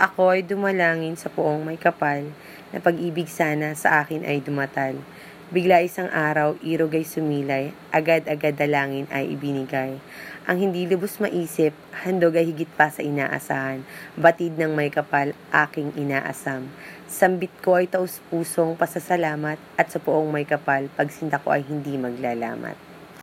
Ako ay dumalangin sa poong may kapal, na pag-ibig sana sa akin ay dumatal. Bigla isang araw, irog ay sumilay, agad-agad dalangin ay ibinigay. Ang hindi lubos maisip, handog ay higit pa sa inaasahan, batid ng may kapal, aking inaasam. Sambit ko ay taus pusong pasasalamat, at sa poong may kapal, pagsinta ko ay hindi maglalamat.